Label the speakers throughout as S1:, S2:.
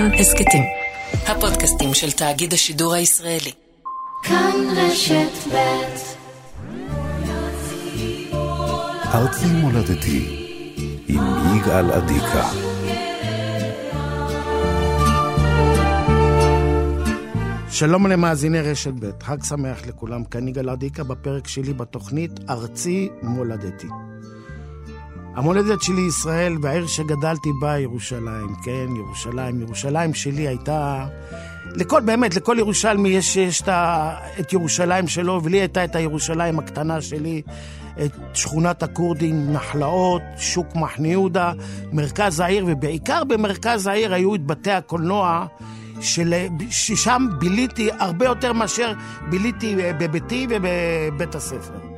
S1: כאן הסכתים. הפודקאסטים של תאגיד השידור הישראלי. כאן רשת ב'
S2: ארצי מולדתי עם יגאל עדיקה.
S3: שלום למאזיני רשת ב', חג שמח לכולם, כאן יגאל עדיקה בפרק שלי בתוכנית ארצי מולדתי. המולדת שלי ישראל, והעיר שגדלתי בה ירושלים, כן, ירושלים. ירושלים שלי הייתה... לכל, באמת, לכל ירושלמי יש, יש את ירושלים שלו, ולי הייתה את הירושלים הקטנה שלי, את שכונת הכורדים, נחלאות, שוק מחנה יהודה, מרכז העיר, ובעיקר במרכז העיר היו את בתי הקולנוע, של, ששם ביליתי הרבה יותר מאשר ביליתי בביתי ובבית הספר.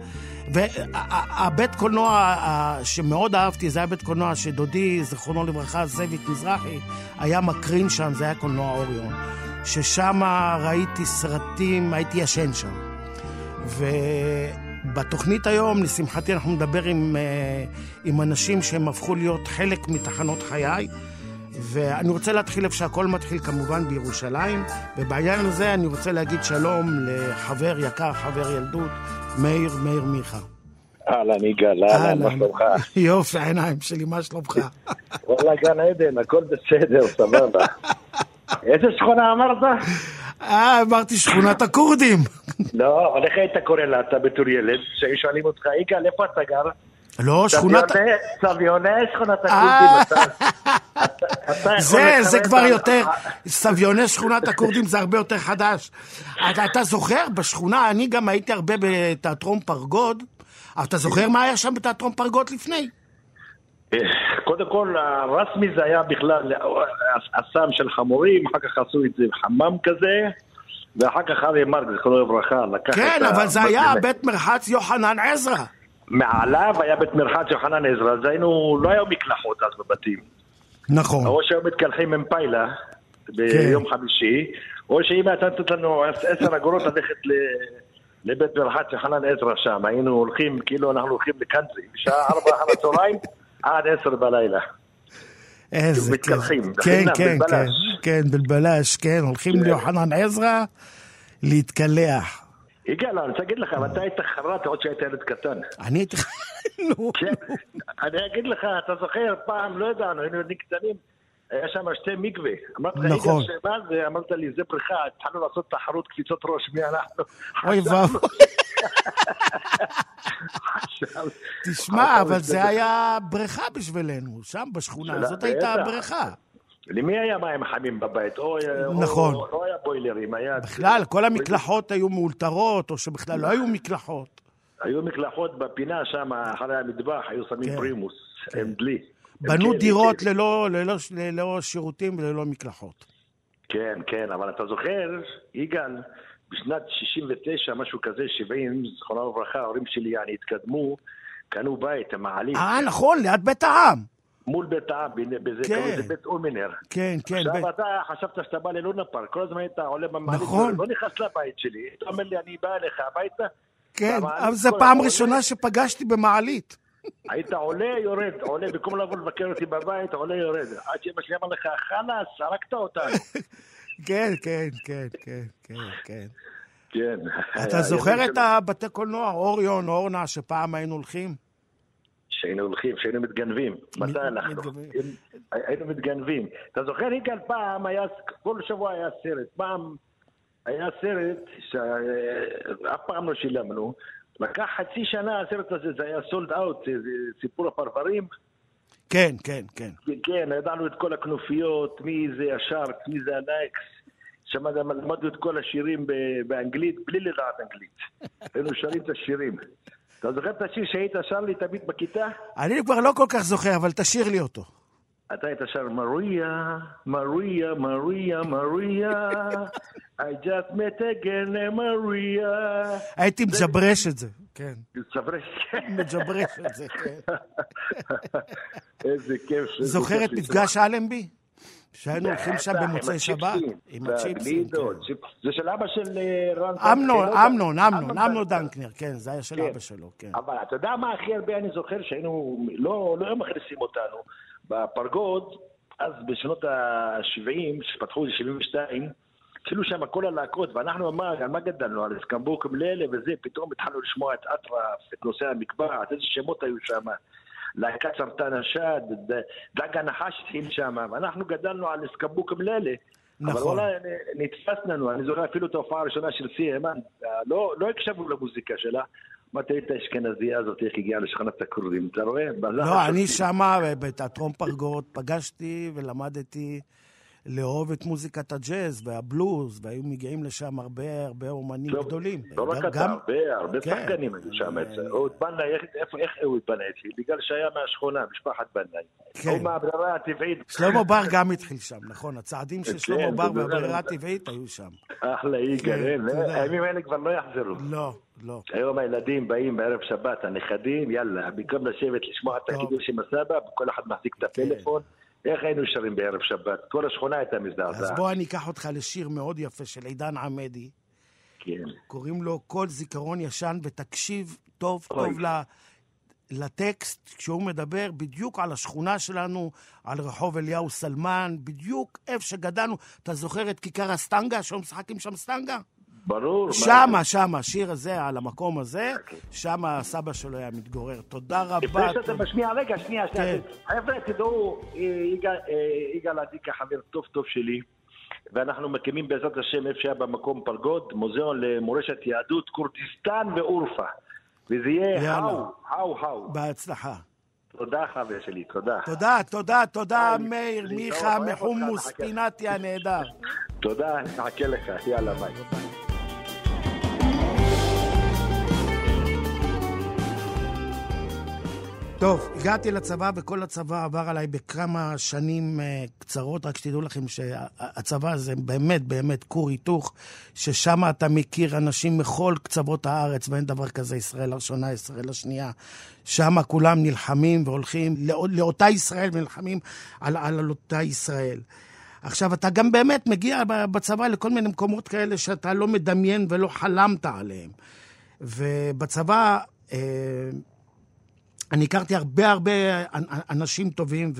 S3: והבית קולנוע שמאוד אהבתי, זה היה בית קולנוע שדודי, זיכרונו לברכה, זאביק מזרחי, היה מקרין שם, זה היה קולנוע אוריון. ששם ראיתי סרטים, הייתי ישן שם. ובתוכנית היום, לשמחתי, אנחנו נדבר עם, אה, עם אנשים שהם הפכו להיות חלק מתחנות חיי. ואני רוצה להתחיל איפה שהכל מתחיל, כמובן בירושלים, ובעניין הזה אני רוצה להגיד שלום לחבר יקר, חבר ילדות, מאיר, מאיר מיכה.
S4: אהלן יגאל, אהלן, מה שלומך?
S3: יופי, העיניים שלי, מה שלומך?
S4: וואלה, גן עדן, הכל בסדר, סבבה. איזה שכונה אמרת?
S3: אה, אמרתי שכונת הכורדים.
S4: לא, אבל איך היית קורא לה, אתה בתור ילד, שהיו שואלים אותך, יגאל, איפה אתה גר?
S3: לא, שכונת...
S4: סביוני שכונת הכורדים.
S3: זה, זה כבר יותר, סביוני שכונת הכורדים זה הרבה יותר חדש. אתה זוכר, בשכונה, אני גם הייתי הרבה בתיאטרון פרגוד, אתה זוכר מה היה שם בתיאטרון פרגוד לפני?
S4: קודם כל, הרסמי זה היה בכלל אסם של חמורים, אחר כך עשו את זה חמם כזה, ואחר כך אריה מרק, זכרונו לברכה, לקח
S3: כן, את ה... כן, אבל זה היה בית מרחץ יוחנן עזרא.
S4: מעליו היה בית מרחץ יוחנן עזרא, אז היינו, לא היו מקלחות אז בבתים.
S3: נכון.
S4: או שהיו מתקלחים עם פיילה ביום כן. חמישי, או שאמא הייתה נותנת לנו עשר אגורות ללכת ל... לבית מרחץ יוחנן עזרא שם, היינו הולכים, כאילו אנחנו הולכים לקאנטרי, בשעה ארבע אחר הצהריים עד עשר בלילה.
S3: איזה
S4: כיף.
S3: כן, כן, כן, כן, בלבלש, כן, הולכים כן. ליוחנן עזרא להתקלח.
S4: אני רוצה להגיד לך, אתה היית חרט עוד שהיית ילד קטן.
S3: אני הייתי... נו.
S4: כן, אני אגיד לך, אתה זוכר, פעם, לא ידענו, היינו ילדים קטנים, היה שם שתי מקווה. אמרתי לך, נכון. שמה זה? אמרת לי, זה בריכה, התחלנו לעשות תחרות קפיצות ראש, מי אנחנו?
S3: אוי ואבוי. תשמע, אבל זה היה בריכה בשבילנו, שם בשכונה הזאת הייתה בריכה.
S4: למי היה מים חמים בבית? או,
S3: נכון.
S4: או, לא היה בוילרים, היה...
S3: בכלל, כל המקלחות היו מאולתרות, או שבכלל לא היו מקלחות.
S4: היו מקלחות בפינה שם, אחרי המטבח, היו שמים כן. פרימוס, כן. עם דלי.
S3: בנו דירות ללא, ללא, ללא שירותים וללא מקלחות.
S4: כן, כן, אבל אתה זוכר, יגאל, בשנת 69, משהו כזה, 70, זכרונו לברכה, ההורים שלי יעני התקדמו, קנו בית, מעלית.
S3: אה, נכון, ליד בית העם.
S4: מול בית העם, בזה כן. קראו לזה בית אולמינר.
S3: כן, כן.
S4: עכשיו ב... אתה חשבת שאתה בא ללונה פארק, כל הזמן היית עולה במעלית,
S3: נכון.
S4: לא נכנס לבית שלי, אתה אומר לי, אני בא אליך הביתה.
S3: כן, אבל זו פעם ראשונה שפגשתי במעלית.
S4: היית עולה, יורד, עולה, במקום לבוא לבקר אותי בבית, עולה, יורד. עד שאמא שלי אמר לך, חלאס, הרגת אותנו.
S3: כן, כן, כן, כן, כן, כן.
S4: כן.
S3: אתה זוכר את הבתי קולנוע, אוריון, אורנה, שפעם היינו הולכים?
S4: שהיינו הולכים, שהיינו מתגנבים. מתי אנחנו? היינו מתגנבים. אתה זוכר, יגאל, פעם היה, כל שבוע היה סרט. פעם היה סרט שאף פעם לא שילמנו. לקח חצי שנה הסרט הזה, זה היה sold out, סיפור הפרברים.
S3: כן, כן, כן.
S4: כן, ידענו את כל הכנופיות, מי זה השארק, מי זה הנייקס. שם למדנו את כל השירים באנגלית, בלי לדעת אנגלית. היינו שרים את השירים. אתה זוכר את השיר שהיית שר לי תמיד בכיתה?
S3: אני כבר לא כל כך זוכר, אבל תשאיר לי אותו.
S4: אתה היית שר מריה, מריה, מריה, מריה, I just met again, מריה.
S3: הייתי מג'ברש את זה, כן.
S4: מג'ברש, כן.
S3: מג'ברש את זה, כן.
S4: איזה כיף.
S3: זוכר את מפגש אלנבי? שהיינו הולכים שם במוצאי שבת, עם הצ'יפסים.
S4: כן. זה של אבא של אה, רן...
S3: אמנון, אמנון, אמנון, אמנון דנקנר, כן, זה היה של כן. אבא שלו, כן.
S4: אבל אתה יודע מה הכי הרבה אני זוכר? שהיינו, לא, לא היו מכניסים אותנו. בפרגוד אז בשנות ה-70, שפתחו את 72, התחילו שם כל הלהקות, ואנחנו אמר, על מה גדלנו? על אסקמבוק מלילה וזה, פתאום התחלנו לשמוע את אטרף, את נושא המקבעת, איזה שמות היו שם. להקת סרטן השד, דג הנחש התחיל שם, ואנחנו גדלנו על אסקבוק מלילה. נכון. אבל וואלה, נתפס לנו, אני זוכר אפילו את ההופעה הראשונה של סי אמן, לא, לא הקשבנו למוזיקה שלה. אמרתי את האשכנזייה הזאת, איך הגיעה לשכונת הכורדים, אתה רואה?
S3: לא, אני שמה בתיאטרון פרגות פגשתי ולמדתי לאהוב את מוזיקת הג'אז והבלוז, והיו מגיעים לשם הרבה הרבה אומנים טוב, גדולים.
S4: לא רק אתה, הרבה, הרבה כן. שחקנים היו שם. אהוד בנאי, איך אהוד בנאי התחיל? בגלל שהיה מהשכונה, משפחת בנאי. כן. הוא מהברירה הטבעית.
S3: שלמה בר גם התחיל שם, נכון. הצעדים של כן, שלמה בר והברירה הטבעית היו שם.
S4: אחלה יגאל, הימים האלה כבר לא יחזרו.
S3: לא. לא.
S4: היום הילדים באים בערב שבת, הנכדים, יאללה, במקום לשבת לשמוע את הקידוש עם הסבא, כל אחד מחזיק את הפלאפון. איך היינו שרים בערב שבת? כל השכונה הייתה מזדעזעת.
S3: אז בוא אני אקח אותך לשיר מאוד יפה של עידן עמדי.
S4: כן.
S3: קוראים לו כל זיכרון ישן, ותקשיב טוב אוי. טוב ל... לטקסט כשהוא מדבר בדיוק על השכונה שלנו, על רחוב אליהו סלמן, בדיוק איפה שגדלנו. אתה זוכר את כיכר הסטנגה, שהיו משחקים שם סטנגה?
S4: ברור.
S3: שמה, שמה, השיר הזה, על המקום הזה, אוקיי. שמה הסבא שלו היה מתגורר. תודה רבה.
S4: לפני שאתה משמיע, רגע, שנייה, שנייה. כן. חבר'ה, תדעו, אה, יגאל עדיקה חבר טוב טוב שלי, ואנחנו מקימים בעזרת השם איפה שהיה במקום פרגוד, מוזיאון למורשת יהדות כורדיסטן ואורפה. וזה יהיה האו, האו, האו.
S3: בהצלחה.
S4: תודה חבר שלי, תודה.
S3: תודה, תודה, תודה מאיר, מיכה, מחומוס פינתי הנהדר.
S4: תודה, אני מחכה לך, יאללה ביי.
S3: טוב, הגעתי לצבא וכל הצבא עבר עליי בכמה שנים uh, קצרות, רק שתדעו לכם שהצבא זה באמת באמת כור היתוך, ששם אתה מכיר אנשים מכל קצוות הארץ, ואין דבר כזה ישראל הראשונה, ישראל השנייה. שם כולם נלחמים והולכים לא, לאותה ישראל ונלחמים על, על, על אותה ישראל. עכשיו, אתה גם באמת מגיע בצבא לכל מיני מקומות כאלה שאתה לא מדמיין ולא חלמת עליהם. ובצבא... אני הכרתי הרבה הרבה אנשים טובים,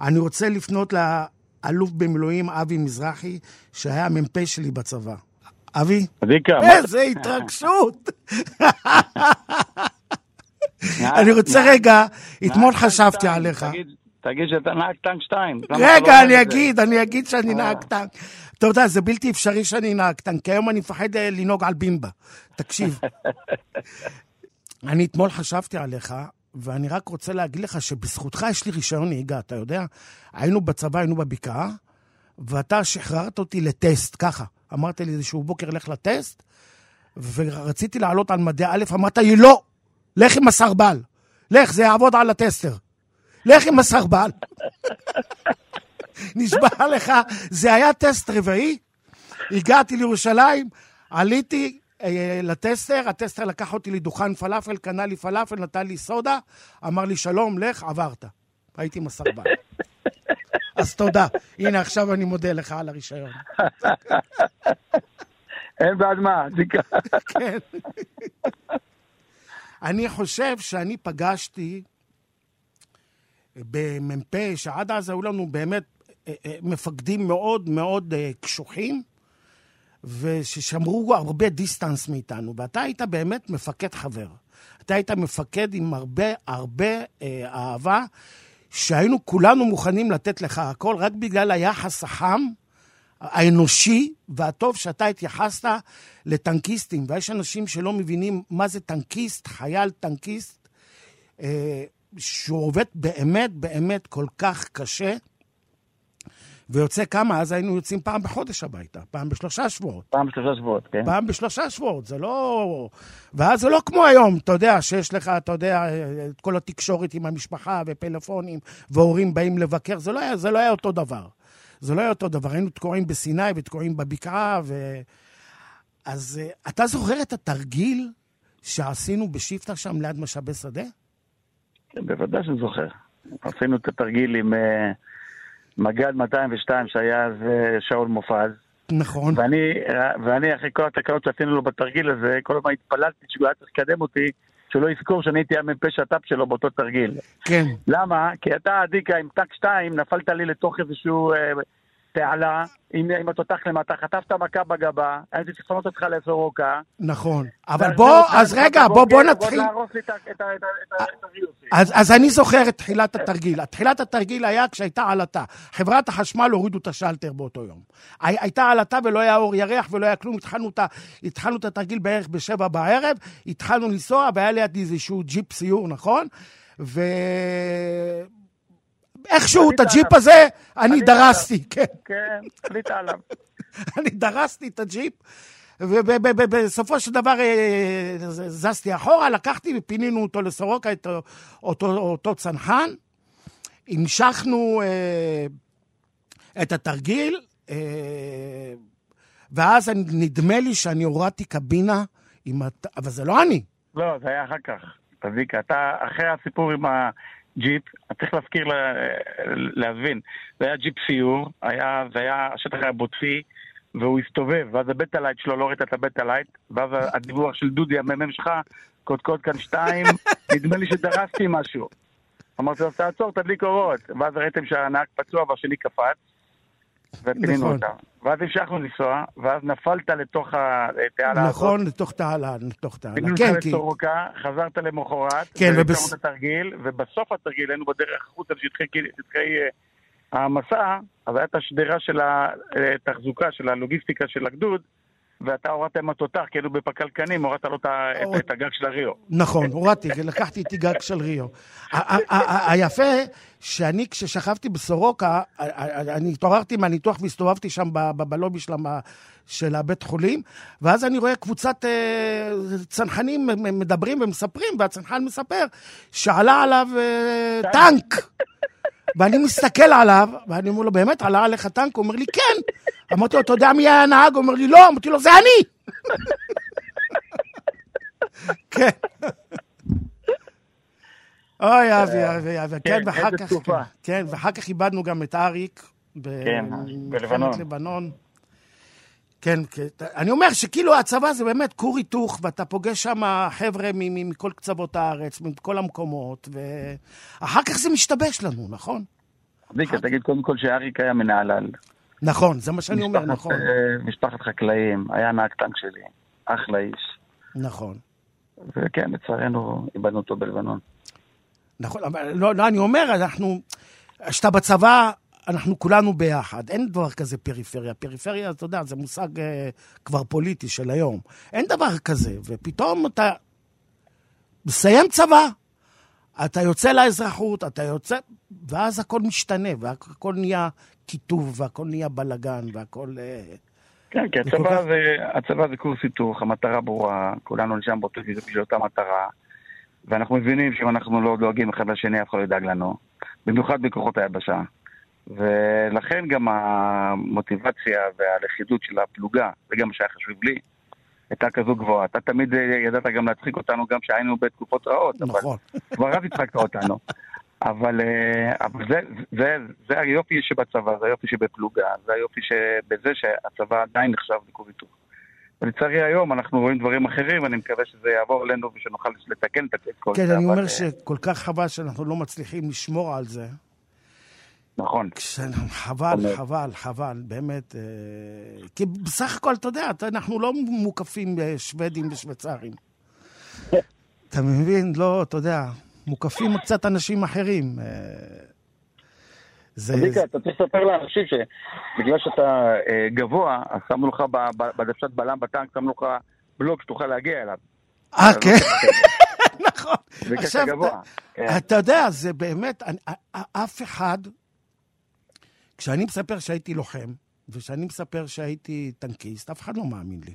S3: ואני רוצה לפנות לאלוף במילואים אבי מזרחי, שהיה המ"פ שלי בצבא. אבי?
S5: אביקה.
S3: איזה התרגשות! אני רוצה רגע, אתמול חשבתי עליך.
S5: תגיד שאתה נהג טנק 2.
S3: רגע, לא אני אגיד, אני אגיד שאני נהג אה. טנק. אתה יודע, זה בלתי אפשרי שאני נהג טנק, כי היום אני מפחד אה, לנהוג על בימבה. תקשיב. אני אתמול חשבתי עליך, ואני רק רוצה להגיד לך שבזכותך יש לי רישיון נהיגה, אתה יודע? היינו בצבא, היינו בבקעה, ואתה שחררת אותי לטסט, ככה. אמרת לי איזשהו בוקר, לך לטסט, ורציתי לעלות על מדי א', אמרת לי, לא, לך עם הסרבל. לך, זה יעבוד על הטסטר. לך עם הסרבל. נשבע לך, זה היה טסט רביעי. הגעתי לירושלים, עליתי, לטסטר, הטסטר לקח אותי לדוכן פלאפל, קנה לי פלאפל, נתן לי סודה, אמר לי, שלום, לך, עברת. הייתי מסרבן. אז תודה. הנה, עכשיו אני מודה לך על הרישיון.
S5: אין בעד מה, תיקח. כן.
S3: אני חושב שאני פגשתי במ"פ, שעד אז היו לנו באמת אה, אה, מפקדים מאוד מאוד קשוחים, וששמרו הרבה דיסטנס מאיתנו, ואתה היית באמת מפקד חבר. אתה היית מפקד עם הרבה הרבה אה, אהבה, שהיינו כולנו מוכנים לתת לך הכל, רק בגלל היחס החם, האנושי והטוב שאתה התייחסת לטנקיסטים. ויש אנשים שלא מבינים מה זה טנקיסט, חייל טנקיסט, אה, שהוא עובד באמת באמת כל כך קשה. ויוצא כמה? אז היינו יוצאים פעם בחודש הביתה, פעם בשלושה שבועות.
S5: פעם בשלושה שבועות, כן.
S3: פעם בשלושה שבועות, זה לא... ואז זה לא כמו היום, אתה יודע, שיש לך, אתה יודע, את כל התקשורת עם המשפחה ופלאפונים, והורים באים לבקר, זה לא היה, זה לא היה אותו דבר. זה לא היה אותו דבר, היינו תקועים בסיני ותקועים בבקעה, ו... אז אה, אתה זוכר את התרגיל שעשינו בשיפטה שם ליד משאבי שדה?
S5: כן, בוודאי שאני זוכר. עשינו את התרגיל עם... Uh... מג"ד 202 שהיה אז אה, שאול מופז.
S3: נכון.
S5: ואני, ואני אחרי כל התקלות שעשינו לו בתרגיל הזה, כל הזמן התפללתי שהוא היה צריך לקדם אותי שלא יזכור שאני הייתי המ"פ שת"פ שלו באותו תרגיל.
S3: כן.
S5: למה? כי אתה, עדיקה, עם טאק 2, נפלת לי לתוך איזשהו... אה, תעלה עם, עם התותח למטה, חטפת מכה בגבה, הייתי צריך לפנות אותך לסורוקה.
S3: נכון, אבל בוא, אז רגע, בוא, בוא נתחיל. אז, אז אני זוכר את תחילת התרגיל. תחילת התרגיל היה כשהייתה עלטה. חברת החשמל הורידו את השלטר באותו יום. הייתה עלטה ולא היה אור ירח ולא היה כלום, התחלנו את, התחלנו את התרגיל בערך בשבע בערב, התחלנו לנסוע והיה לידי איזשהו ג'יפ סיור, נכון? ו... איכשהו את הג'יפ הזה, אני דרסתי, כן.
S5: כן, עלית עליו.
S3: אני דרסתי את הג'יפ, ובסופו של דבר אה, זזתי אחורה, לקחתי ופינינו אותו לסורוקה, את אותו, צנחן. המשכנו אה, את התרגיל, אה, ואז נדמה לי שאני הורדתי קבינה, עם. אבל זה לא אני.
S5: לא, זה היה אחר כך. תזיקה, אתה, אחרי הסיפור עם ה... ג'יפ, צריך להזכיר, להבין, זה היה ג'יפ סיור, היה, זה היה, השטח היה בוטפי, והוא הסתובב, ואז ה beta light שלו, לא ראית את ה beta light, ואז הדיווח של דודי, המ"מ שלך, קודקוד כאן שתיים, נדמה לי שדרסתי משהו. אמרתי לו, תעצור, תדליק אורות. ואז ראיתם שהנהג פצוע והשני קפץ, ופינינו נכון. אותה. ואז המשכנו לנסוע, ואז נפלת לתוך התעלה הזאת.
S3: נכון, לתוך תעלה, לתוך תעלה.
S5: פינינו אותך לסורוקה, חזרת למחרת,
S3: כן, ובס...
S5: התרגיל, ובסוף התרגיל היינו בדרך החוצה לשטחי אה, המסע, אז הייתה השדרה של התחזוקה, של הלוגיסטיקה של הגדוד, ואתה הורדת עם התותח, כאילו בפקלקנים, הורדת לו את הגג של הריו.
S3: נכון, הורדתי, לקחתי איתי גג של ריו. היפה, שאני כששכבתי בסורוקה, אני התעוררתי מהניתוח והסתובבתי שם בלובי של הבית חולים, ואז אני רואה קבוצת אה, צנחנים מדברים ומספרים, והצנחן מספר שעלה עליו אה, טנק. ואני מסתכל עליו, ואני אומר לו, באמת, עלה עליך טנק? הוא אומר לי, כן. אמרתי לו, אתה יודע מי היה הנהג? הוא אומר לי, לא. אמרתי לו, זה אני! כן. אוי, אבי, אבי, אבי. כן, ואחר כך, כן, ואחר כך איבדנו גם את אריק.
S5: כן, בלבנון.
S3: לבנון. כן, אני אומר שכאילו הצבא זה באמת כור היתוך, ואתה פוגש שם חבר'ה מכל קצוות הארץ, מכל המקומות, ואחר כך זה משתבש לנו, נכון?
S5: צביקה, תגיד קודם כל שאריק היה מנהלל.
S3: נכון, זה מה שאני אומר, נכון. אה,
S5: משפחת חקלאים, היה נהג טנק שלי, אחלה איש.
S3: נכון.
S5: וכן, לצערנו, איבדנו אותו בלבנון.
S3: נכון, אבל לא, לא, אני אומר, אנחנו, כשאתה בצבא, אנחנו כולנו ביחד. אין דבר כזה פריפריה. פריפריה, אתה יודע, זה מושג אה, כבר פוליטי של היום. אין דבר כזה. ופתאום אתה מסיים צבא, אתה יוצא לאזרחות, אתה יוצא, ואז הכל משתנה, והכל נהיה קיטוב, והכל נהיה בלאגן, והכל... אה,
S5: כן, כי הצבא, כך... זה, הצבא זה קורס היתוך, המטרה ברורה, כולנו לשם באותו בשביל אותה מטרה, ואנחנו מבינים שאם אנחנו לא דואגים אחד לשני, אף אחד לא ידאג לנו, במיוחד בכוחות היבשה. ולכן גם המוטיבציה והלכידות של הפלוגה, זה גם שהיה חשוב לי, הייתה כזו גבוהה. אתה תמיד אה, ידעת גם להצחיק אותנו גם כשהיינו בתקופות רעות.
S3: נכון.
S5: כבר אז הצחקת אותנו. אבל, אה, אבל זה, זה, זה היופי שבצבא, זה היופי שבפלוגה, זה היופי שבזה שהצבא עדיין נחשב לכור היתוך. ולצערי היום אנחנו רואים דברים אחרים, ואני מקווה שזה יעבור אלינו ושנוכל לתקן את כל
S3: כן, זה. כן, אני אומר אה, שכל כך חבל שאנחנו לא מצליחים לשמור על זה.
S5: נכון.
S3: חבל, חבל, חבל, באמת. אה, כי בסך הכל, אתה יודע, אנחנו לא מוקפים שוודים ושוויצרים. אתה מבין? לא, אתה יודע, מוקפים קצת אנשים אחרים. אה,
S5: זה... צביקה, אתה צריך לספר לאנשים שבגלל שאתה אה, גבוה, אז שמו לך בדפשת בלם בטנק, שמו לך בלוק שתוכל להגיע אליו.
S3: אה, כן? נכון. עכשיו, כן. אתה יודע, זה באמת, אף אחד כשאני מספר שהייתי לוחם, וכשאני מספר שהייתי טנקיסט, אף אחד לא מאמין לי.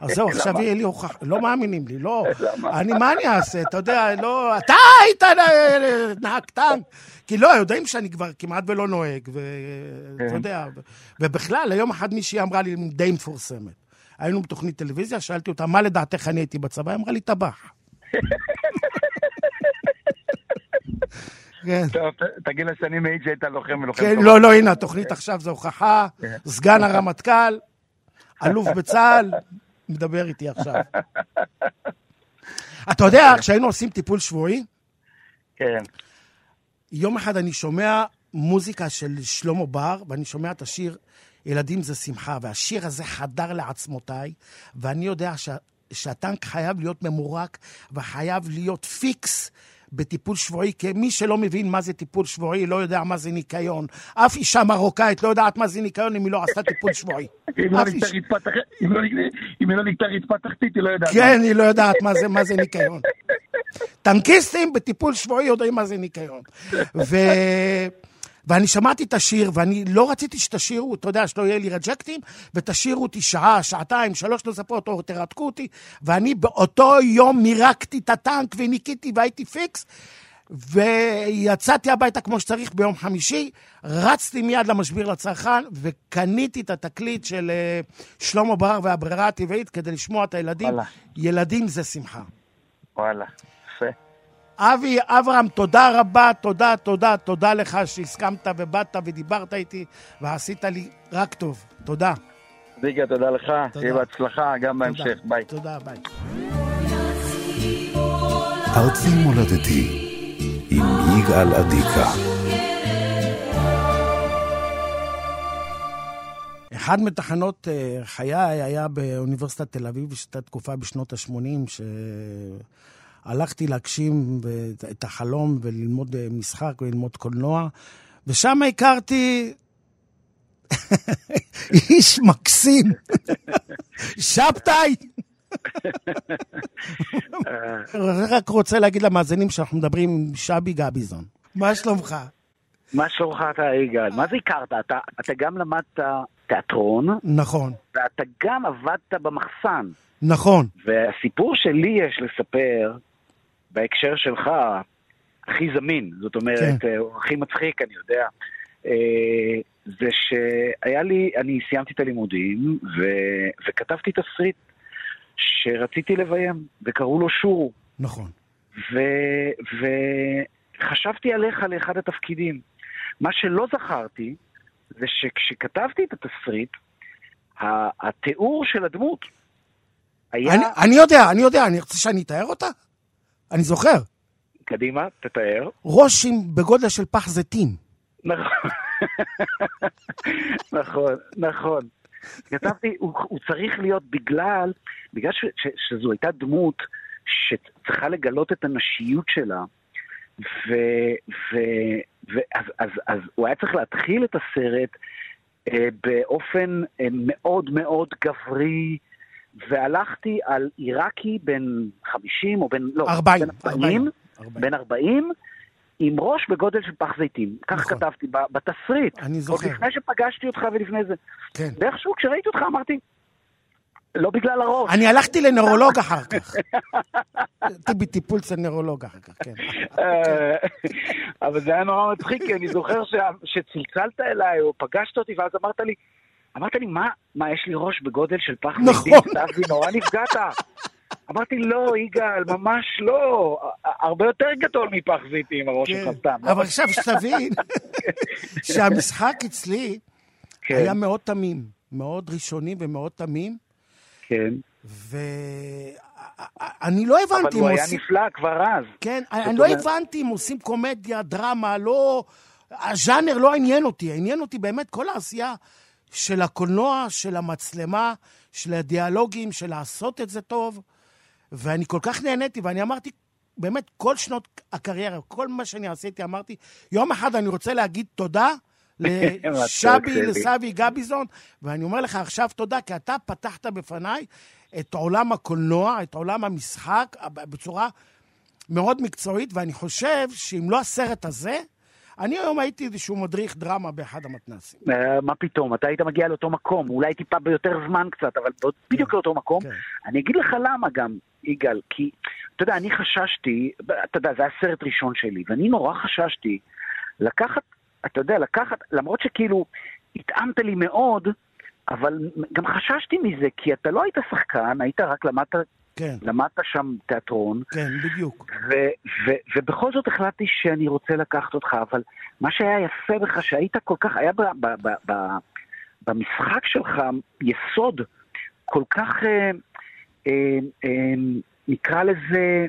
S3: אז זהו, עכשיו יהיה לי הוכחה, לא מאמינים לי, לא. אני, מה אני אעשה? אתה יודע, לא, אתה היית נהג טנק. כי לא, יודעים שאני כבר כמעט ולא נוהג, ואתה כן. יודע, ובכלל, היום אחד מישהי אמרה לי, די מפורסמת. היינו בתוכנית טלוויזיה, שאלתי אותה, מה לדעתך אני הייתי בצבא? היא אמרה לי, טבח.
S5: כן. טוב, תגיד לה שאני מעיד שהיית לוחם ולוחם
S3: כן, לא, לא, הנה, התוכנית עכשיו זו הוכחה. כן. סגן הרמטכ"ל, אלוף בצה"ל, מדבר איתי עכשיו. אתה יודע, כשהיינו עושים טיפול שבועי,
S6: כן.
S3: יום אחד אני שומע מוזיקה של שלמה בר, ואני שומע את השיר ילדים זה שמחה, והשיר הזה חדר לעצמותיי, ואני יודע שה, שהטנק חייב להיות ממורק וחייב להיות פיקס. בטיפול שבועי, כי מי שלא מבין מה זה טיפול שבועי לא יודע מה זה ניקיון. אף אישה מרוקאית לא יודעת מה זה ניקיון אם היא לא עשתה טיפול שבועי.
S6: אם היא לא ניקתה רצפה תחתית, היא לא יודעת.
S3: כן, היא לא יודעת מה זה ניקיון. טנקיסטים בטיפול שבועי יודעים מה זה ניקיון. ואני שמעתי את השיר, ואני לא רציתי שתשירו, אתה יודע, שלא יהיה לי רג'קטים, ותשאירו אותי שעה, שעתיים, שלוש נוספות, או תרתקו אותי, ואני באותו יום מירקתי את הטנק וניקיתי והייתי פיקס, ויצאתי הביתה כמו שצריך ביום חמישי, רצתי מיד למשביר לצרכן, וקניתי את התקליט של uh, שלמה בר והברירה הטבעית כדי לשמוע את הילדים. וואלה. ילדים זה שמחה.
S6: וואלה.
S3: אבי, אברהם, תודה רבה, תודה, תודה, תודה לך שהסכמת ובאת ודיברת איתי ועשית לי רק טוב. תודה.
S6: זיגה, תודה לך, שיהיה בהצלחה גם בהמשך, ביי.
S3: תודה, ביי.
S2: ארצי מולדתי, עם יגאל עדיקה.
S3: אחד מתחנות אה, חיי היה באוניברסיטת תל אביב, שהייתה תקופה בשנות ה-80, ש... הלכתי להגשים את החלום וללמוד אה, משחק וללמוד קולנוע, ושם הכרתי איש מקסים, שבתאי. רק רוצה להגיד למאזינים שאנחנו מדברים עם שבי גביזון. מה שלומך?
S6: מה שלומך אתה, יגאל? מה זה הכרת? אתה, אתה גם למדת תיאטרון.
S3: נכון.
S6: ואתה גם עבדת במחסן.
S3: נכון.
S6: והסיפור שלי יש לספר, בהקשר שלך, הכי זמין, זאת אומרת, כן. אה, הכי מצחיק, אני יודע, אה, זה שהיה לי, אני סיימתי את הלימודים ו, וכתבתי תסריט שרציתי לביים, וקראו לו שורו.
S3: נכון.
S6: ו, וחשבתי עליך לאחד התפקידים. מה שלא זכרתי, זה שכשכתבתי את התסריט, התיאור של הדמות היה...
S3: אני, אני יודע, אני יודע, אני רוצה שאני אתאר אותה? אני זוכר.
S6: קדימה, תתאר.
S3: ראש עם בגודל של פח זיתים.
S6: נכון, נכון, נכון. כתבתי, הוא, הוא צריך להיות בגלל, בגלל ש, ש, שזו הייתה דמות שצריכה לגלות את הנשיות שלה, ו, ו, ואז אז, אז הוא היה צריך להתחיל את הסרט אה, באופן אה, מאוד מאוד גברי, והלכתי על עיראקי בן 50 או בן, לא,
S3: 40,
S6: בן 40, 40, בן 40, עם ראש בגודל של פח זיתים. כך נכון. כתבתי בתסריט.
S3: אני זוכר.
S6: עוד לפני שפגשתי אותך ולפני זה.
S3: כן.
S6: ואיכשהו כשראיתי אותך אמרתי, לא בגלל הראש.
S3: אני הלכתי לנוירולוג אחר כך. הייתי בטיפול אצל נוירולוג אחר כך, כן.
S6: אה, אבל זה היה נורא מצחיק, כי אני זוכר שצלצלת אליי או פגשת אותי ואז אמרת לי, אמרת לי, מה, מה, יש לי ראש בגודל של פח
S3: נכון.
S6: כתבתי, נורא נפגעת. אמרתי, לא, יגאל, ממש לא. הרבה יותר גדול מפח זיתים, הראש
S3: כן.
S6: שלך סתם.
S3: אבל עכשיו שתבין שהמשחק אצלי
S6: כן.
S3: היה מאוד תמים, מאוד ראשוני ומאוד תמים.
S6: כן.
S3: ואני לא הבנתי
S6: אבל הוא היה נפלא כבר אז.
S3: כן, אני לא הבנתי אם עושים קומדיה, דרמה, לא... הז'אנר לא עניין אותי, עניין אותי באמת כל העשייה של הקולנוע, של המצלמה, של הדיאלוגים, של לעשות את זה טוב. ואני כל כך נהניתי, ואני אמרתי, באמת, כל שנות הקריירה, כל מה שאני עשיתי, אמרתי, יום אחד אני רוצה להגיד תודה לשבי, לסבי גביזון, ואני אומר לך עכשיו תודה, כי אתה פתחת בפניי את עולם הקולנוע, את עולם המשחק, בצורה מאוד מקצועית, ואני חושב שאם לא הסרט הזה, אני היום הייתי איזשהו מדריך דרמה באחד המתנ"סים.
S6: אה, מה פתאום, אתה היית מגיע לאותו מקום, אולי טיפה ביותר זמן קצת, אבל בדיוק כן, לאותו מקום. כן. אני אגיד לך למה גם, יגאל, כי, אתה יודע, אני חששתי, אתה יודע, זה היה סרט ראשון שלי, ואני נורא חששתי לקחת, אתה יודע, לקחת, למרות שכאילו התאמת לי מאוד, אבל גם חששתי מזה, כי אתה לא היית שחקן, היית רק למדת
S3: כן.
S6: למדת שם תיאטרון.
S3: כן, בדיוק.
S6: ו- ו- ובכל זאת החלטתי שאני רוצה לקחת אותך, אבל מה שהיה יפה בך, שהיית כל כך, היה ב- ב- ב- ב- במשחק שלך יסוד כל כך, אה, אה, אה, נקרא לזה,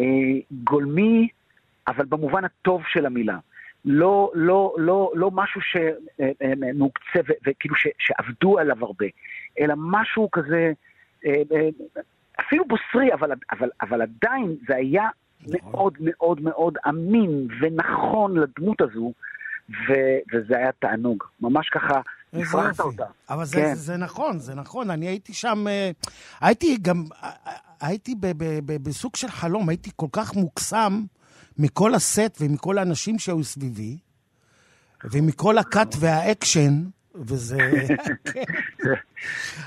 S6: אה, גולמי, אבל במובן הטוב של המילה. לא, לא, לא, לא משהו שמוקצה וכאילו שעבדו עליו הרבה, אלא משהו כזה, אפילו בוסרי, אבל, אבל, אבל עדיין זה היה נכון. מאוד מאוד מאוד אמין ונכון לדמות הזו, ו, וזה היה תענוג. ממש ככה, הפרחת אותה.
S3: אבל זה, כן. זה, זה נכון, זה נכון. אני הייתי שם, אה, הייתי גם, אה, אה, הייתי ב, ב, ב, בסוג של חלום, הייתי כל כך מוקסם מכל הסט ומכל האנשים שהיו סביבי, ומכל הקאט והאקשן. וזה...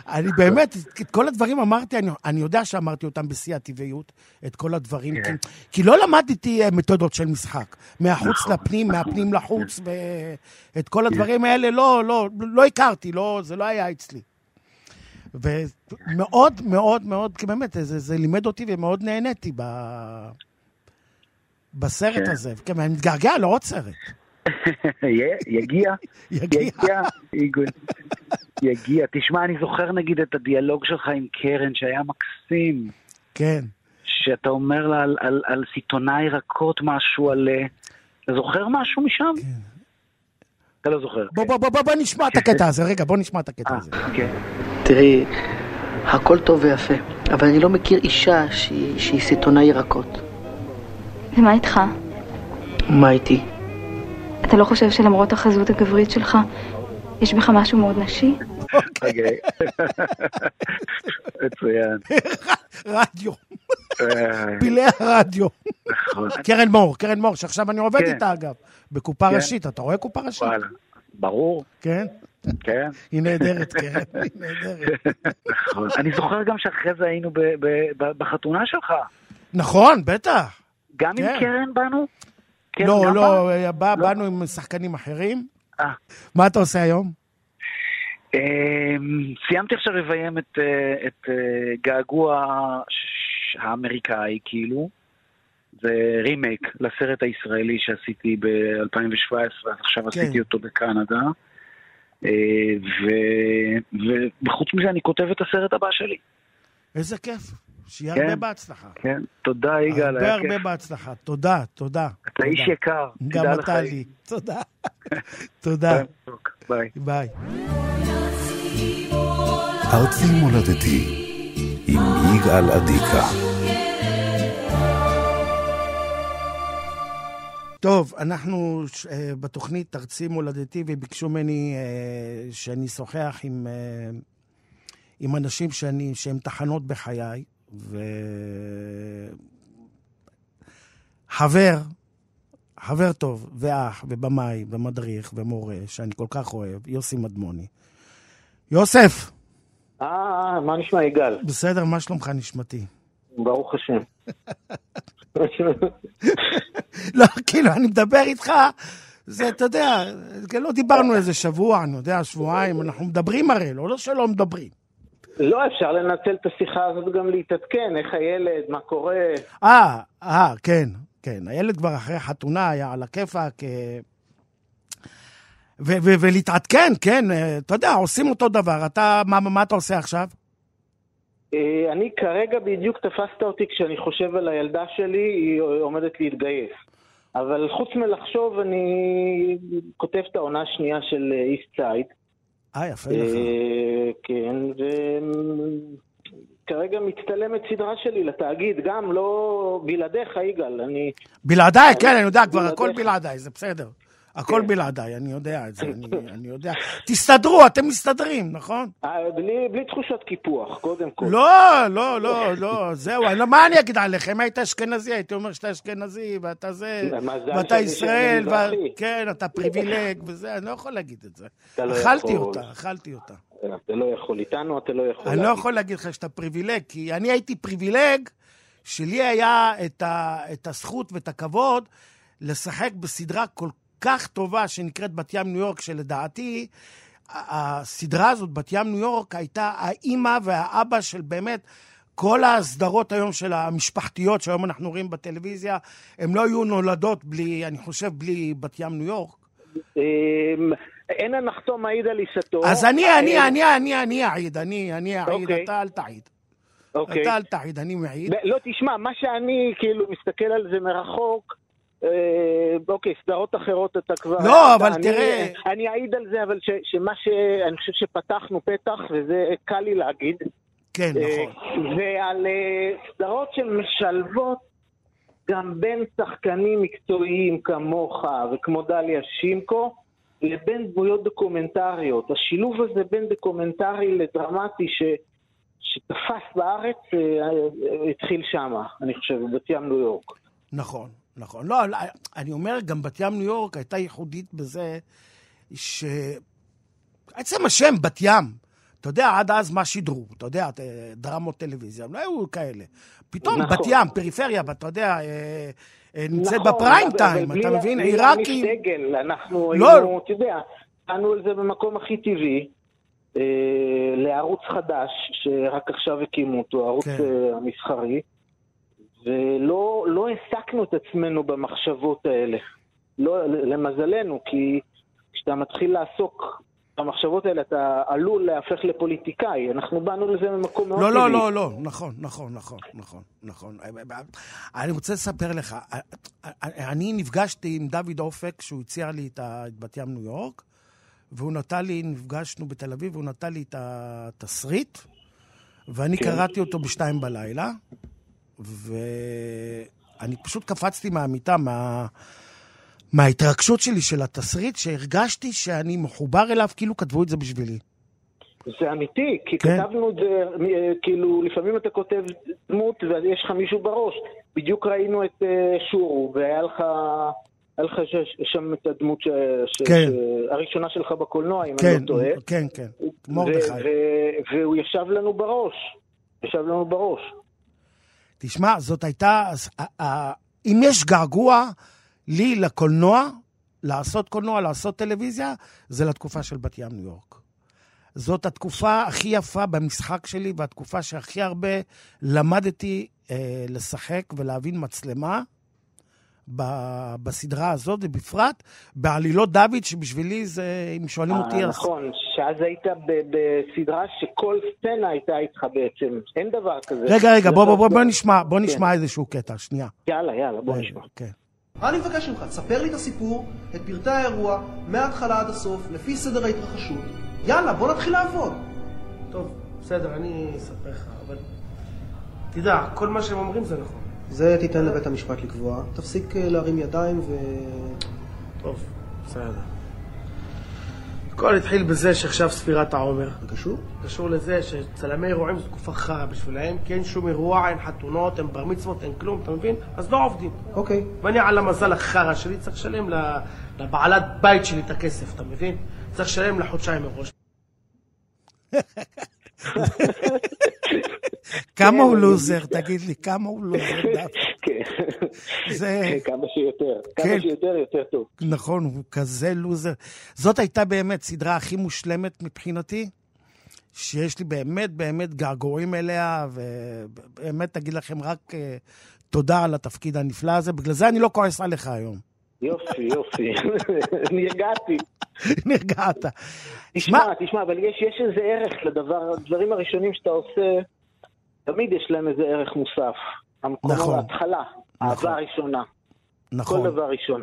S3: אני באמת, את כל הדברים אמרתי, אני, אני יודע שאמרתי אותם בשיא הטבעיות, את כל הדברים, כן. כי, כי לא למדתי אה, מתודות של משחק. מהחוץ נכון, לפנים, נכון. מהפנים לחוץ, ואת כל כן. הדברים האלה לא, לא, לא הכרתי, לא, זה לא היה אצלי. ומאוד מאוד מאוד, כי באמת, זה, זה לימד אותי ומאוד נהניתי ב... בסרט כן. הזה. כן, אני מתגעגע לעוד סרט.
S6: יגיע, יגיע, יגיע. תשמע, אני זוכר נגיד את הדיאלוג שלך עם קרן, שהיה מקסים.
S3: כן.
S6: שאתה אומר לה על, על, על סיטונאי רכות משהו, על... אה, אתה זוכר משהו משם? כן. אתה לא זוכר.
S3: בוא, בוא, בוא, בוא, בוא נשמע את הקטע הזה, רגע, בוא נשמע את הקטע אה, הזה.
S6: כן.
S7: תראי, הכל טוב ויפה, אבל אני לא מכיר אישה שהיא, שהיא סיטונאי ירקות.
S8: ומה איתך?
S7: מה איתי?
S8: אתה לא חושב שלמרות החזות הגברית שלך, יש בך משהו מאוד נשי?
S6: אוקיי. מצוין.
S3: רדיו. אה. פילי הרדיו. נכון. קרן מור, קרן מור, שעכשיו אני עובד כן. איתה אגב, בקופה כן. ראשית. אתה רואה קופה ראשית?
S6: ברור.
S3: כן?
S6: כן.
S3: היא נהדרת, קרן, היא נהדרת.
S6: נכון. אני זוכר גם שאחרי זה היינו בחתונה שלך.
S3: נכון, בטח.
S6: גם עם כן. קרן באנו?
S3: כן, לא, לא, בא, לא. באנו עם שחקנים אחרים. אה. מה אתה עושה היום?
S6: אמ, סיימתי עכשיו לביים את, אה, את אה, געגוע האמריקאי, כאילו. זה רימייק לסרט הישראלי שעשיתי ב-2017, אז עכשיו כן. עשיתי אותו בקנדה. ו... וחוץ מזה אני כותב את הסרט הבא שלי.
S3: איזה כיף. שיהיה כן, הרבה בהצלחה.
S6: כן, תודה יגאל,
S3: הרבה הרבה בהצלחה. תודה, תודה.
S6: אתה איש יקר,
S3: גם אתה לי. תודה. תודה.
S6: ביי.
S3: ביי.
S2: ארצי מולדתי עם יגאל אדיקה.
S3: טוב, אנחנו uh, בתוכנית ארצי מולדתי, וביקשו ממני uh, שאני אשוחח עם, uh, עם אנשים שאני, שהם תחנות בחיי. וחבר, חבר טוב, ואח, ובמאי, ומדריך, ומורה, שאני כל כך אוהב, יוסי מדמוני. יוסף!
S9: אה, מה נשמע, יגאל?
S3: בסדר, מה שלומך נשמתי?
S9: ברוך השם.
S3: לא, כאילו, אני מדבר איתך, זה, אתה יודע, לא דיברנו איזה שבוע, אני יודע, שבועיים, אנחנו מדברים הרי, לא, לא שלא מדברים.
S9: לא, אפשר לנצל את השיחה הזאת גם להתעדכן, איך הילד, מה קורה.
S3: אה, אה, כן, כן. הילד כבר אחרי חתונה היה על הכיפאק. אה, ולהתעדכן, כן, אה, אתה יודע, עושים אותו דבר. אתה, מה, מה אתה עושה עכשיו?
S9: אה, אני כרגע בדיוק תפסת אותי כשאני חושב על הילדה שלי, היא עומדת להתגייס. אבל חוץ מלחשוב, אני כותב את העונה השנייה של איסט סייד.
S3: אה, יפה לך. אה,
S9: כן, וכרגע מצטלמת סדרה שלי לתאגיד, גם לא בלעדיך, יגאל, אני...
S3: בלעדיי, כן, אני יודע, כבר הכל בלעדיי, זה בסדר. הכל כן. בלעדיי, אני יודע את זה, אני, אני יודע. תסתדרו, אתם מסתדרים, נכון?
S9: אה, בלי, בלי תחושת קיפוח, קודם כל.
S3: לא, לא, לא, לא, זהו, אני, לא, מה אני אגיד עליך? אם היית אשכנזי, הייתי אומר שאתה אשכנזי, ואתה זה, ואתה ישראל, ו... כן, אתה פריבילג, וזה, אני לא יכול להגיד את זה. לא אכלתי. אותה, אכלתי אותה.
S9: אתה לא יכול, איתנו אתה לא יכול
S3: אני לא. לא יכול להגיד לך שאתה פריבילג, כי אני הייתי פריבילג, שלי היה את, ה, את הזכות ואת הכבוד לשחק בסדרה כל כך טובה שנקראת בת ים ניו יורק, שלדעתי, הסדרה הזאת, בת ים ניו יורק, הייתה האימא והאבא של באמת כל הסדרות היום של המשפחתיות שהיום אנחנו רואים בטלוויזיה, הן לא היו נולדות בלי, אני חושב, בלי בת ים ניו יורק.
S9: אמ, אין הנחתום מעיד על עיסתו.
S3: אז אני, אני, אני, אני, אני אעיד, אני, אני אעיד, אוקיי. אתה אל תעיד.
S9: אוקיי.
S3: אתה אל תעיד, אני מעיד.
S9: לא, תשמע, מה שאני כאילו מסתכל על זה מרחוק, אה, אוקיי, סדרות אחרות אתה כבר...
S3: לא, אבל
S9: אני,
S3: תראה...
S9: אני אעיד על זה, אבל ש, שמה שאני חושב שפתחנו פתח, וזה קל לי להגיד.
S3: כן,
S9: אה,
S3: נכון.
S9: ועל אה, סדרות שמשלבות גם בין שחקנים מקצועיים כמוך וכמו דליה שימקו, לבין דמויות דוקומנטריות. השילוב הזה בין דוקומנטרי לדרמטי ש... שתפס בארץ אה, התחיל שמה, אני חושב, בבת ים ניו יורק.
S3: נכון, נכון. לא, לא, אני אומר, גם בת ים ניו יורק הייתה ייחודית בזה ש... עצם השם בת ים, אתה יודע, עד אז מה שידרו? אתה יודע, דרמות טלוויזיה, לא היו כאלה. פתאום נכון. בת ים, פריפריה, אתה יודע, אה, אה, נמצאת נכון, בפריים טיים, אתה מבין? עיראקים.
S9: בלי סגל, אנחנו לא... היינו, אתה יודע, באנו על זה במקום הכי טבעי. אה, לערוץ חדש, שרק עכשיו הקימו אותו, ערוץ כן. אה, המסחרי, ולא לא העסקנו את עצמנו במחשבות האלה. לא, למזלנו, כי כשאתה מתחיל לעסוק במחשבות האלה, אתה עלול להפך לפוליטיקאי. אנחנו באנו לזה ממקום מאוד
S3: לא, לא, לא, לא, נכון, נכון, נכון, נכון, נכון. אני רוצה לספר לך, אני נפגשתי עם דוד אופק, שהוא הציע לי את בת ים ניו יורק, והוא נתן לי, נפגשנו בתל אביב, והוא נתן לי את התסריט, ואני כן. קראתי אותו בשתיים בלילה, ואני פשוט קפצתי מהמיטה, מה... מההתרגשות שלי של התסריט, שהרגשתי שאני מחובר אליו כאילו כתבו את זה בשבילי.
S9: זה אמיתי, כי כן. כתבנו את זה, כאילו, לפעמים אתה כותב דמות ויש לך מישהו בראש. בדיוק ראינו את uh, שורו, והיה לך היה לך שם את הדמות ש... כן. ש... הראשונה שלך בקולנוע, אם
S3: כן,
S9: אני לא טועה.
S3: כן, כן, מרדכי.
S9: ו... והוא ישב לנו בראש. ישב לנו בראש.
S3: תשמע, זאת הייתה... אם יש געגוע לי לקולנוע, לעשות קולנוע, לעשות טלוויזיה, זה לתקופה של בת ים ניו יורק. זאת התקופה הכי יפה במשחק שלי, והתקופה שהכי הרבה למדתי אה, לשחק ולהבין מצלמה. בסדרה הזאת, ובפרט בעלילות דוד, שבשבילי זה, אם שואלים
S9: אה,
S3: אותי...
S9: נכון, שאז היית בסדרה שכל סצנה הייתה איתך בעצם, אין דבר כזה.
S3: רגע, רגע, בוא, בוא, בוא, בוא נשמע, בוא כן. נשמע איזשהו קטע, שנייה.
S9: יאללה, יאללה, בוא נשמע.
S3: כן.
S10: אני מבקש ממך, תספר לי את הסיפור, את פרטי האירוע, מההתחלה עד הסוף, לפי סדר ההתרחשות. יאללה, בוא נתחיל לעבוד.
S11: טוב, בסדר, אני אספר לך, אבל... תדע, כל מה שהם אומרים זה נכון.
S10: זה תיתן לבית המשפט לקבוע. תפסיק אה, להרים ידיים ו...
S11: טוב, בסדר. הכל התחיל בזה שעכשיו ספירת העומר.
S10: זה קשור?
S11: קשור לזה שצלמי אירועים זו תקופה חרא בשבילם, כי אין שום אירוע, אין חתונות, אין בר מצוות, אין כלום, אתה מבין? אז לא עובדים.
S10: אוקיי.
S11: ואני על המזל החרא שלי צריך לשלם לבעלת בית שלי את הכסף, אתה מבין? צריך לשלם לחודשיים מראש.
S3: כמה הוא לוזר, תגיד לי, כמה הוא לוזר
S9: דווקא. כן. זה... כמה שיותר. כמה כן. שיותר, יותר טוב.
S3: נכון, הוא כזה לוזר. זאת הייתה באמת סדרה הכי מושלמת מבחינתי, שיש לי באמת באמת געגועים אליה, ובאמת אגיד לכם רק אה, תודה על התפקיד הנפלא הזה. בגלל זה אני לא כועס עליך היום.
S9: יופי, יופי. נרגעתי.
S3: נרגעת.
S9: תשמע, תשמע, אבל יש, יש איזה ערך לדבר, הדברים הראשונים שאתה עושה, תמיד יש להם איזה ערך מוסף. המקומות, נכון. ההתחלה, נכון. אהבה ראשונה. נכון. כל דבר ראשון.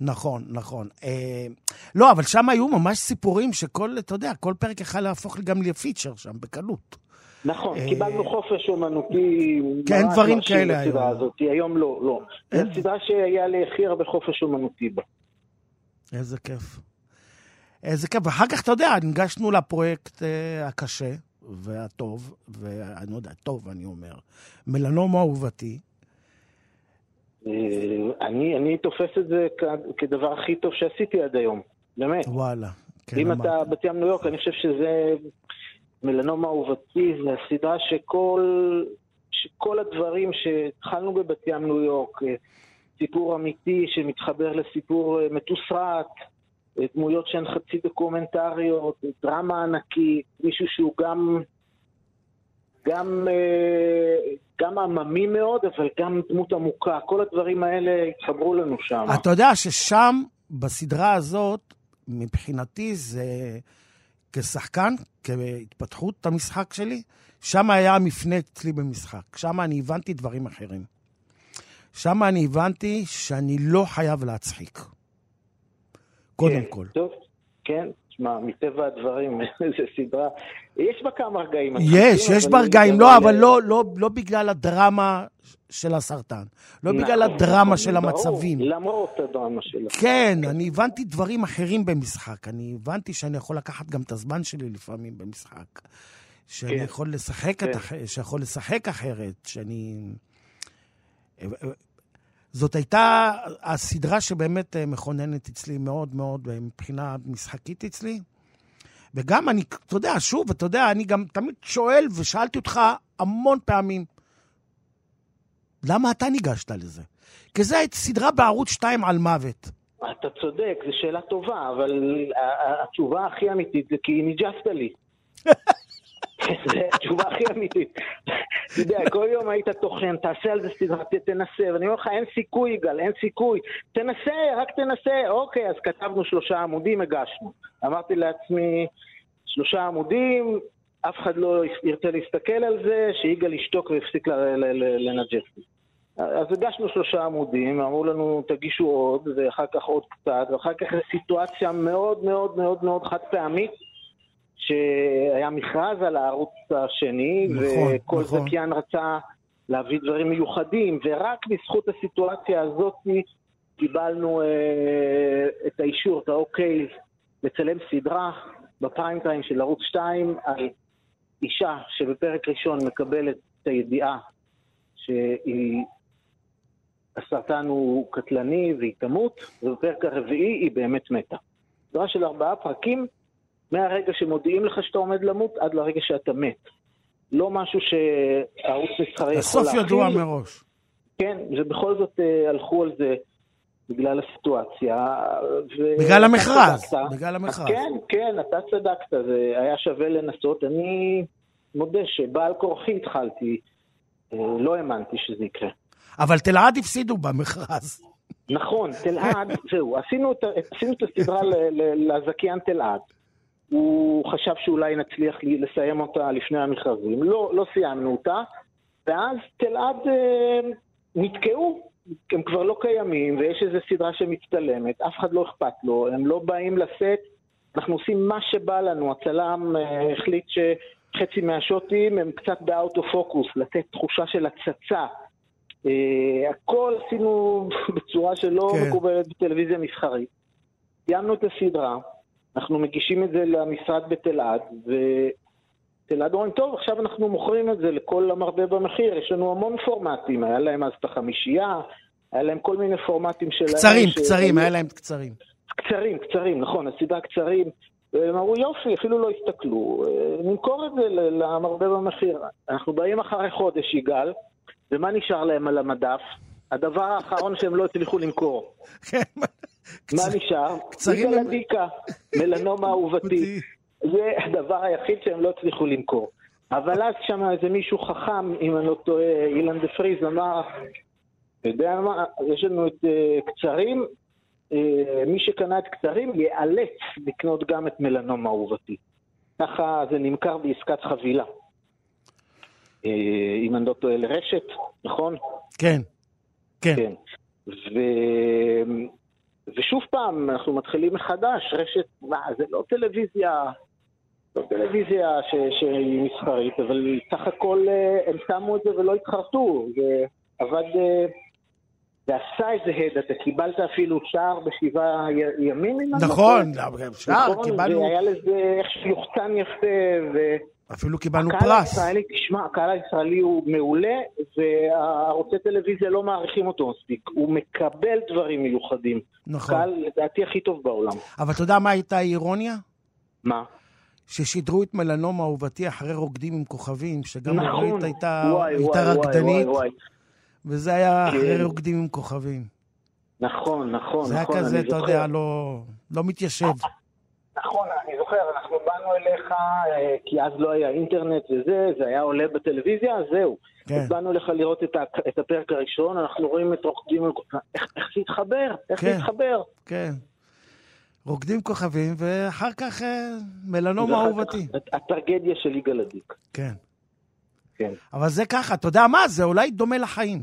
S3: נכון, נכון. אה, לא, אבל שם היו ממש סיפורים שכל, אתה יודע, כל פרק יכול להפוך גם לפיצ'ר שם, בקלות.
S9: נכון, אה... קיבלנו חופש אומנותי.
S3: כן, דברים כאלה
S9: היום. הזאת. היום לא, לא. זו סדרה שהיה לי הכי הרבה חופש אומנותי בה.
S3: איזה כיף. איזה כיף. ואחר כך, אתה יודע, ניגשנו לפרויקט אה, הקשה. והטוב, ואני לא יודע, טוב אני אומר, מלנומה אהובתי.
S9: אה, אני, אני תופס את זה כדבר הכי טוב שעשיתי עד היום, באמת.
S3: וואלה.
S9: כן, אם אתה בת ים ניו יורק, אני חושב שזה מלנומה אהובתי, זה הסדרה שכל, שכל הדברים שהתחלנו בבת ים ניו יורק, אה, סיפור אמיתי שמתחבר לסיפור אה, מתוסרט, דמויות שהן חצי דוקומנטריות, דרמה ענקית, מישהו שהוא גם, גם, אה, גם עממי מאוד, אבל גם דמות עמוקה. כל הדברים האלה התחברו לנו שם.
S3: אתה יודע ששם, בסדרה הזאת, מבחינתי זה כשחקן, כהתפתחות המשחק שלי, שם היה המפנה אצלי במשחק. שם אני הבנתי דברים אחרים. שם אני הבנתי שאני לא חייב להצחיק. קודם
S9: כן,
S3: כל.
S9: טוב, כן, תשמע, מטבע הדברים, זו סדרה, יש בה כמה רגעים.
S3: יש, יש בה רגעים, לא, אבל לא, לא, לא בגלל הדרמה של הסרטן. לא
S9: נכון,
S3: בגלל הדרמה
S9: נכון,
S3: של
S9: ברור,
S3: המצבים.
S9: למרות הדרמה שלה.
S3: כן, אני הבנתי דברים אחרים במשחק. אני הבנתי שאני יכול לקחת גם את הזמן שלי לפעמים במשחק. שאני
S9: כן.
S3: יכול לשחק, את
S9: כן.
S3: אח... שיכול לשחק אחרת, שאני... זאת הייתה הסדרה שבאמת אה, מכוננת אצלי מאוד מאוד אה, מבחינה משחקית אצלי. וגם אני, אתה יודע, שוב, אתה יודע, אני גם תמיד שואל, ושאלתי אותך המון פעמים, למה אתה ניגשת לזה? כי זו סדרה בערוץ 2 על מוות.
S9: אתה צודק, זו שאלה טובה, אבל ה- ה- התשובה הכי אמיתית זה כי ניג'סת לי. זו התשובה הכי אמיתית. אתה יודע, כל יום היית טוחן, תעשה על זה סדרה, תנסה, ואני אומר לך, אין סיכוי, יגאל, אין סיכוי. תנסה, רק תנסה. אוקיי, אז כתבנו שלושה עמודים, הגשנו. אמרתי לעצמי, שלושה עמודים, אף אחד לא ירצה להסתכל על זה, שיגאל ישתוק ויפסיק לנג'ס. אז הגשנו שלושה עמודים, אמרו לנו תגישו עוד, ואחר כך עוד קצת, ואחר כך סיטואציה מאוד מאוד מאוד מאוד חד פעמית, שהיה מכרז על הערוץ השני,
S3: נכון,
S9: וכל
S3: נכון.
S9: זכיין רצה להביא דברים מיוחדים, ורק בזכות הסיטואציה הזאת קיבלנו אה, את האישור, את האוקיי, לצלם סדרה בפריים טיים של ערוץ 2 על אישה שבפרק ראשון מקבלת את הידיעה שהיא... הסרטן הוא קטלני והיא תמות, ובפרק הרביעי היא באמת מתה. סדרה של ארבעה פרקים, מהרגע שמודיעים לך שאתה עומד למות עד לרגע שאתה מת. לא משהו שערוץ מסחרי יכול
S3: הסוף
S9: להכיל.
S3: ידוע מראש.
S9: כן, ובכל זאת אה, הלכו על זה בגלל הסיטואציה. ו-
S3: בגלל המכרז,
S9: צדקת.
S3: בגלל המכרז.
S9: כן, כן, אתה צדקת, זה היה שווה לנסות. אני מודה שבעל כורחי התחלתי, אה, לא האמנתי שזה יקרה.
S3: אבל תלעד הפסידו במכרז.
S9: נכון, תלעד, זהו, עשינו את, עשינו את הסדרה לזכיין תלעד. הוא חשב שאולי נצליח לי- לסיים אותה לפני המכרזים. לא, לא סיימנו אותה, ואז תלעד אה, נתקעו, הם כבר לא קיימים, ויש איזו סדרה שמצטלמת, אף אחד לא אכפת לו, הם לא באים לשאת, אנחנו עושים מה שבא לנו. הצלם אה, החליט שחצי מהשוטים הם קצת באאוטו פוקוס, לתת תחושה של הצצה. אה, הכל עשינו בצורה שלא
S3: כן.
S9: מקובלת בטלוויזיה מסחרית. סיימנו את הסדרה, אנחנו מגישים את זה למשרד בתלעד, ותלעד אומרים, טוב, עכשיו אנחנו מוכרים את זה לכל המרבה במחיר, יש לנו המון פורמטים, היה להם אז את החמישייה, היה להם כל מיני פורמטים שלהם.
S3: קצרים,
S9: ש-
S3: קצרים, היה להם קצרים.
S9: קצרים, קצרים, נכון, הסדרה קצרים. והם אמרו, יופי, אפילו לא הסתכלו, אה, נמכור את זה למרבה במחיר. אנחנו באים אחרי חודש, יגאל, ומה נשאר להם על המדף? הדבר האחרון שהם לא הצליחו למכור. מה נשאר?
S3: קצרים
S9: אדיקה, מלנומה אהובתי. זה הדבר היחיד שהם לא הצליחו למכור. אבל אז שם איזה מישהו חכם, אם אני לא טועה, אילן דה פריז אמר, אתה יודע מה, יש לנו את אה, קצרים, אה, מי שקנה את קצרים ייאלץ לקנות גם את מלנומה אהובתי. ככה זה נמכר בעסקת חבילה. אה, אם אני לא טועה, לרשת, נכון?
S3: כן, כן.
S9: כן. ו... ושוב פעם, אנחנו מתחילים מחדש, רשת, מה, זה לא טלוויזיה, לא טלוויזיה ש... שהיא מסחרית, אבל סך הכל אה, הם שמו את זה ולא התחרטו, ועבד, אה, ועשה איזה הד, אתה קיבלת אפילו שער בשבעה ימים, לא
S3: נכון. שער,
S9: נכון,
S3: קיבלנו,
S9: והיה לזה איכשהו יוחצן יפה, ו...
S3: אפילו קיבלנו
S9: הקהל
S3: פרס.
S9: הישראלי, תשמע, הקהל הישראלי הוא מעולה, וערוצי טלוויזיה לא מעריכים אותו מספיק. הוא מקבל דברים מיוחדים.
S3: נכון.
S9: קהל, לדעתי, הכי טוב בעולם.
S3: אבל אתה יודע מה הייתה האירוניה?
S9: מה?
S3: ששידרו את מלנומה אהובתי אחרי רוקדים עם כוכבים, שגם
S9: נכון.
S3: אורית הייתה
S9: וואי,
S3: הייתה
S9: וואי,
S3: רקדנית,
S9: וואי, וואי.
S3: וזה היה
S9: כן.
S3: אחרי רוקדים עם כוכבים.
S9: נכון, נכון,
S3: זה היה
S9: נכון,
S3: כזה,
S9: אני
S3: אתה
S9: זוכר.
S3: יודע, לא לא מתיישב.
S9: נכון, אני זוכר, אליך, אה, כי אז לא היה אינטרנט וזה, זה היה עולה בטלוויזיה, אז זהו.
S3: כן.
S9: אז באנו אליך לראות את, ה- את הפרק הראשון, אנחנו רואים את רוקדים. איך, איך זה התחבר? איך זה
S3: כן.
S9: התחבר?
S3: כן. רוקדים כוכבים, ואחר כך אה, מלנומה אהובתי.
S9: הטרגדיה של יגאל עדיק.
S3: כן.
S9: כן.
S3: אבל זה ככה, אתה יודע מה? זה אולי דומה לחיים.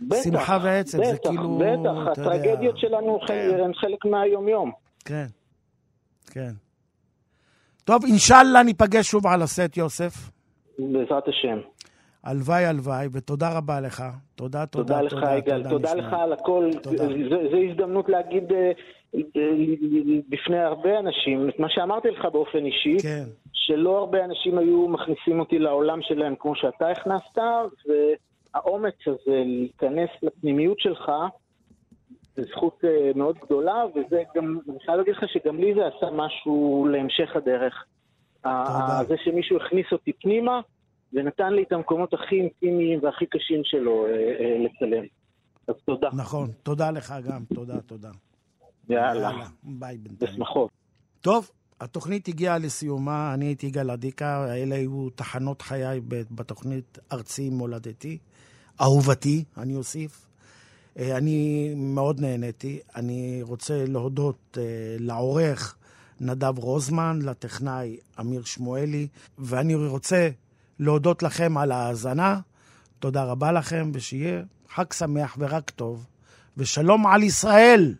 S9: בטח,
S3: שמחה ועצב,
S9: בטח,
S3: זה כאילו...
S9: בטח,
S3: יודע,
S9: הטרגדיות שלנו
S3: כן.
S9: הן חלק מהיום-יום.
S3: כן, כן. טוב, אינשאללה ניפגש שוב על הסט, יוסף.
S9: בעזרת השם.
S3: הלוואי, הלוואי, ותודה רבה לך. תודה, תודה,
S9: תודה לך, יגאל, תודה לך על הכל. זו הזדמנות להגיד אה, אה, בפני הרבה אנשים את מה שאמרתי לך באופן אישי,
S3: כן.
S9: שלא הרבה אנשים היו מכניסים אותי לעולם שלהם כמו שאתה הכנסת, והאומץ הזה להיכנס לפנימיות שלך, זו זכות אה, מאוד גדולה, וזה גם, אני חייב להגיד לך שגם לי זה עשה משהו להמשך הדרך.
S3: תודה.
S9: זה שמישהו הכניס אותי פנימה, ונתן לי את המקומות הכי אינטימיים והכי קשים שלו אה, אה, לצלם. אז תודה.
S3: נכון, תודה לך גם, תודה, תודה.
S9: יאללה,
S3: ביי בינתיים.
S9: בשמחות.
S3: טוב, התוכנית הגיעה לסיומה, אני הייתי יגאל אדיקה, אלה היו תחנות חיי בתוכנית ארצי מולדתי, אהובתי, אני אוסיף. אה, אני מאוד נהניתי. אני רוצה להודות אה, לעורך נדב רוזמן, לטכנאי אמיר שמואלי, ואני רוצה להודות לכם על ההאזנה. תודה רבה לכם, ושיהיה חג שמח ורק טוב, ושלום על ישראל!